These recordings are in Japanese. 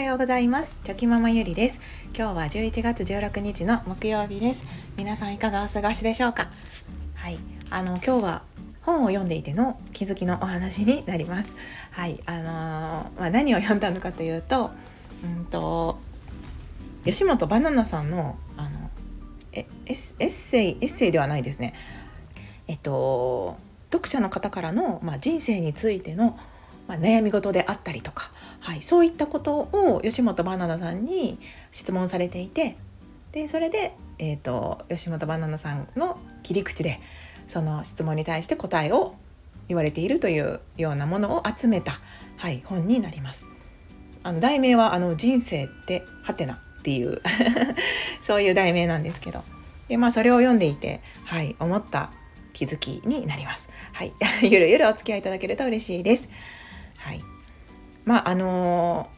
はようございます。チョキママゆりです。今日は11月16日の木曜日です。皆さんいかがお過ごしでしょうか？はい。あの今日は本を読んでいての気づきのお話になります。はい。あのー、まあ、何を読んだのかというとうんと吉本バナナさんのあのえエッセイエッセイではないですね。えっと読者の方からの、まあ、人生についての、まあ、悩み事であったりとか、はい、そういったことを吉本バナナさんに質問されていてでそれで、えーと、吉本バナナさんの切り口でその質問に対して答えを言われているというようなものを集めた、はい、本になります。あの題名はあの人生ってハテナっていう そういう題名なんですけどで、まあ、それを読んでいて、はい、思った気づきになります。はい、ゆるゆるお付き合いいただけると嬉しいです。はい、まああの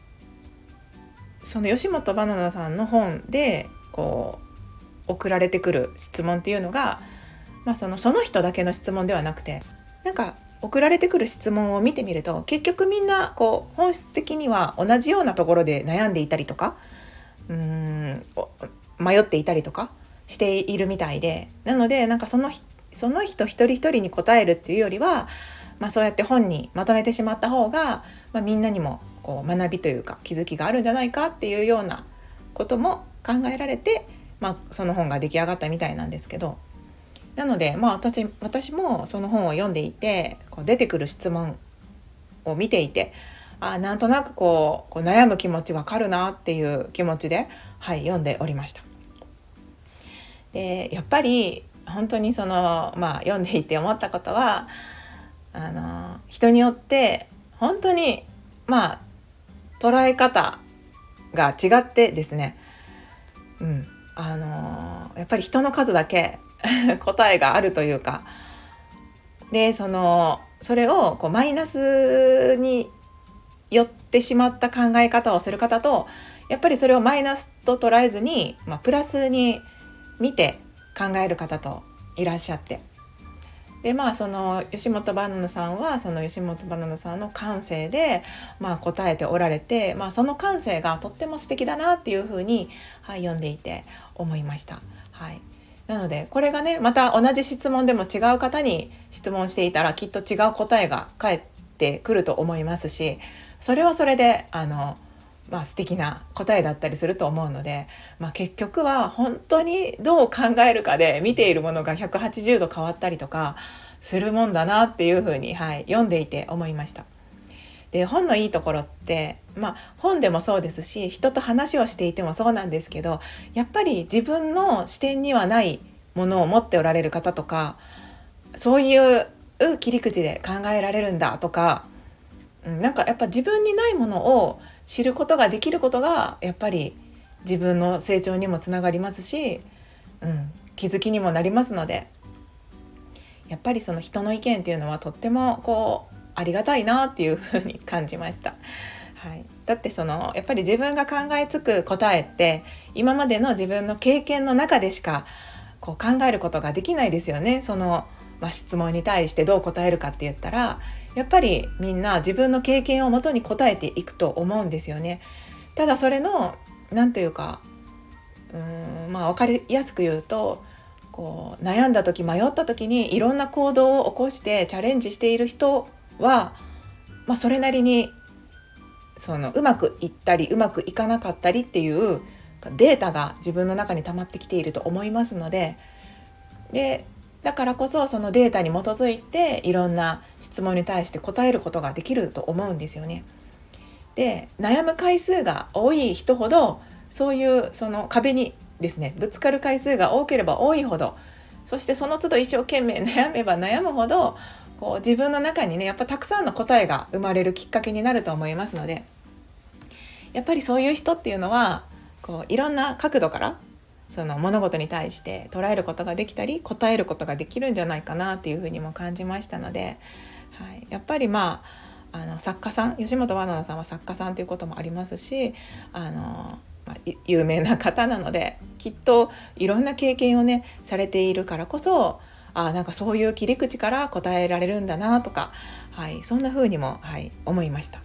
ー、その吉本バナナさんの本でこう送られてくる質問っていうのが、まあ、そのその人だけの質問ではなくてなんか送られてくる質問を見てみると結局みんなこう本質的には同じようなところで悩んでいたりとかうーん迷っていたりとかしているみたいで。なのでなんかそのその人一人一人に答えるっていうよりは、まあ、そうやって本にまとめてしまった方が、まあ、みんなにもこう学びというか気づきがあるんじゃないかっていうようなことも考えられて、まあ、その本が出来上がったみたいなんですけどなので、まあ私、私もその本を読んでいてこう出てくる質問を見ていてあなんとなくこうこう悩む気持ちわかるなっていう気持ちで、はい、読んでおりました。でやっぱり本当にそのまあ読んでいて思ったことはあの人によって本当にまあ捉え方が違ってですね、うん、あのやっぱり人の数だけ 答えがあるというか。でそのそれをこうマイナスに寄ってしまった考え方をする方とやっぱりそれをマイナスと捉えずに、まあ、プラスに見て考える方といらっしゃって。でまあその吉本バナナさんはその吉本バナナさんの感性で、まあ、答えておられて、まあ、その感性がとっても素敵だなっていうふうに、はい、読んでいて思いました。はい、なのでこれがねまた同じ質問でも違う方に質問していたらきっと違う答えが返ってくると思いますしそれはそれであのまあ、素敵な答えだったりすると思うので、まあ、結局は本当にどう考えるかで見ているものが180度変わったりとかするもんだなっていうふうに、はい、読んでいて思いました。で本のいいところって、まあ、本でもそうですし人と話をしていてもそうなんですけどやっぱり自分の視点にはないものを持っておられる方とかそういう切り口で考えられるんだとかなんかやっぱ自分にないものを知ることができることがやっぱり自分の成長にもつながりますし、うん、気づきにもなりますのでやっぱりその人の意見っていうのはとってもこうありがたいなっていうふうに感じました。はい、だってそのやっぱり自分が考えつく答えって今までの自分の経験の中でしかこう考えることができないですよね。そのまあ、質問に対してどう答えるかって言ったらやっぱりみんな自分の経験をもとに答えていくと思うんですよね。ただそれの何というかうんまあ分かりやすく言うとこう悩んだ時迷った時にいろんな行動を起こしてチャレンジしている人は、まあ、それなりにそのうまくいったりうまくいかなかったりっていうデータが自分の中に溜まってきていると思いますのででだからこそそのデータに基づいていろんな質問に対して答えることができると思うんですよね。で悩む回数が多い人ほどそういうその壁にですねぶつかる回数が多ければ多いほどそしてその都度一生懸命悩めば悩むほどこう自分の中にねやっぱたくさんの答えが生まれるきっかけになると思いますのでやっぱりそういう人っていうのはこういろんな角度からその物事に対して捉えることができたり答えることができるんじゃないかなっていうふうにも感じましたので、はい、やっぱりまああの作家さん吉本ばなナさんは作家さんということもありますしあの、まあ、有名な方なのできっといろんな経験をねされているからこそあなんかそういう切り口から答えられるんだなとか、はい、そんな風にも、はい、思いました。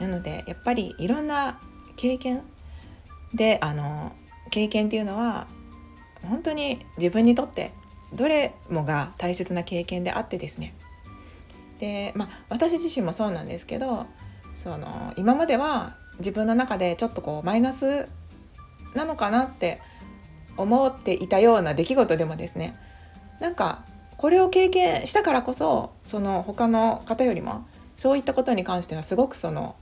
なのでやっぱりいろんな経験であの経験っていうのは本当に自分にとってどれもが大切な経験であってですね。でまあ私自身もそうなんですけどその今までは自分の中でちょっとこうマイナスなのかなって思っていたような出来事でもですね。なんかこれを経験したからこそその他の方よりもそういったことに関してはすごくその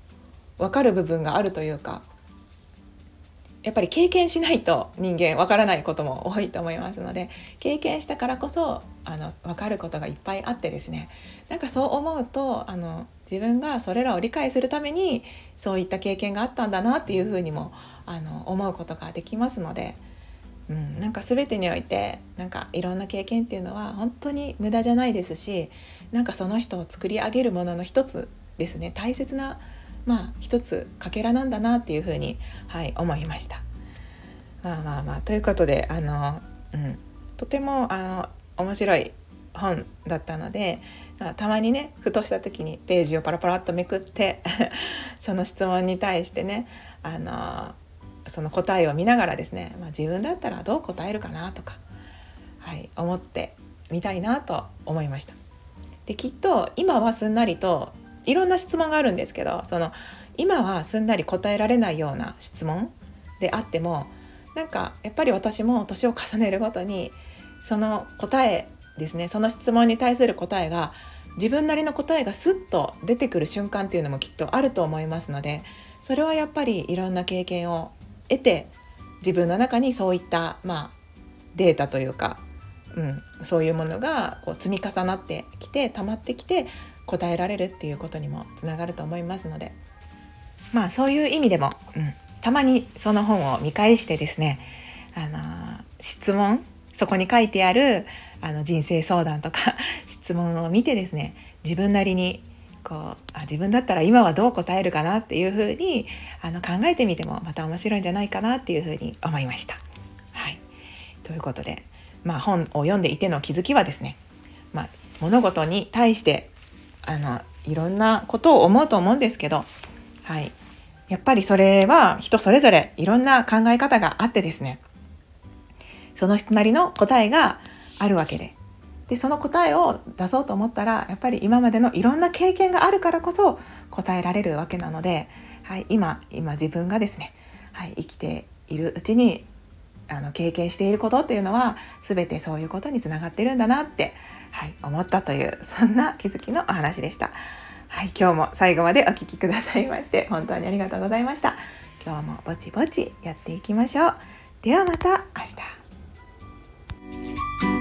分かる部分があるというかやっぱり経験しないと人間わからないことも多いと思いますので経験したからこそあの分かることがいっぱいあってですね。なんかそう思うとあの自分がそれらを理解するためにそういった経験があったんだなっていうふうにもあの思うことができますので、うん、なんか全てにおいてなんかいろんな経験っていうのは本当に無駄じゃないですしなんかその人を作り上げるものの一つですね。大切なまあ一つかけらなんだなっていうふうに、はい、思いました。まあまあまあということであの、うん、とてもあの面白い本だったのでたまにねふとした時にページをパラパラっとめくって その質問に対してねあのその答えを見ながらですね、まあ、自分だったらどう答えるかなとか、はい、思ってみたいなと思いました。できっと今はすんなりといろんな質問があるんですけどその今はすんなり答えられないような質問であってもなんかやっぱり私も年を重ねるごとにその答えですねその質問に対する答えが自分なりの答えがスッと出てくる瞬間っていうのもきっとあると思いますのでそれはやっぱりいろんな経験を得て自分の中にそういった、まあ、データというか、うん、そういうものがこう積み重なってきて溜まってきて答えられるっていうことにもつながると思いますのでまあそういう意味でも、うん、たまにその本を見返してですね、あの、質問そこに書いてあるあの人生相談とか 質問を見てですね自分なりにこうあ自分だったら今はどう答えるかなっていうふうにあの考えてみてもまた面白いんじゃないかなっていうふうに思いました。はい、ということで、まあ、本を読んでいての気づきはですね、まあ、物事に対してあのいろんなことを思うと思うんですけど、はい、やっぱりそれは人それぞれいろんな考え方があってですね。その人なりの答えがあるわけで。でその答えを出そうと思ったらやっぱり今までのいろんな経験があるからこそ答えられるわけなので、はい、今今自分がですね、はい、生きているうちにあの経験していることっていうのは全てそういうことにつながってるんだなって、はい、思ったというそんな気づきのお話でした。はい、今日も最後までお聴きくださいまして本当にありがとうございました。今日もぼちぼちやっていきましょう。ではまた明日。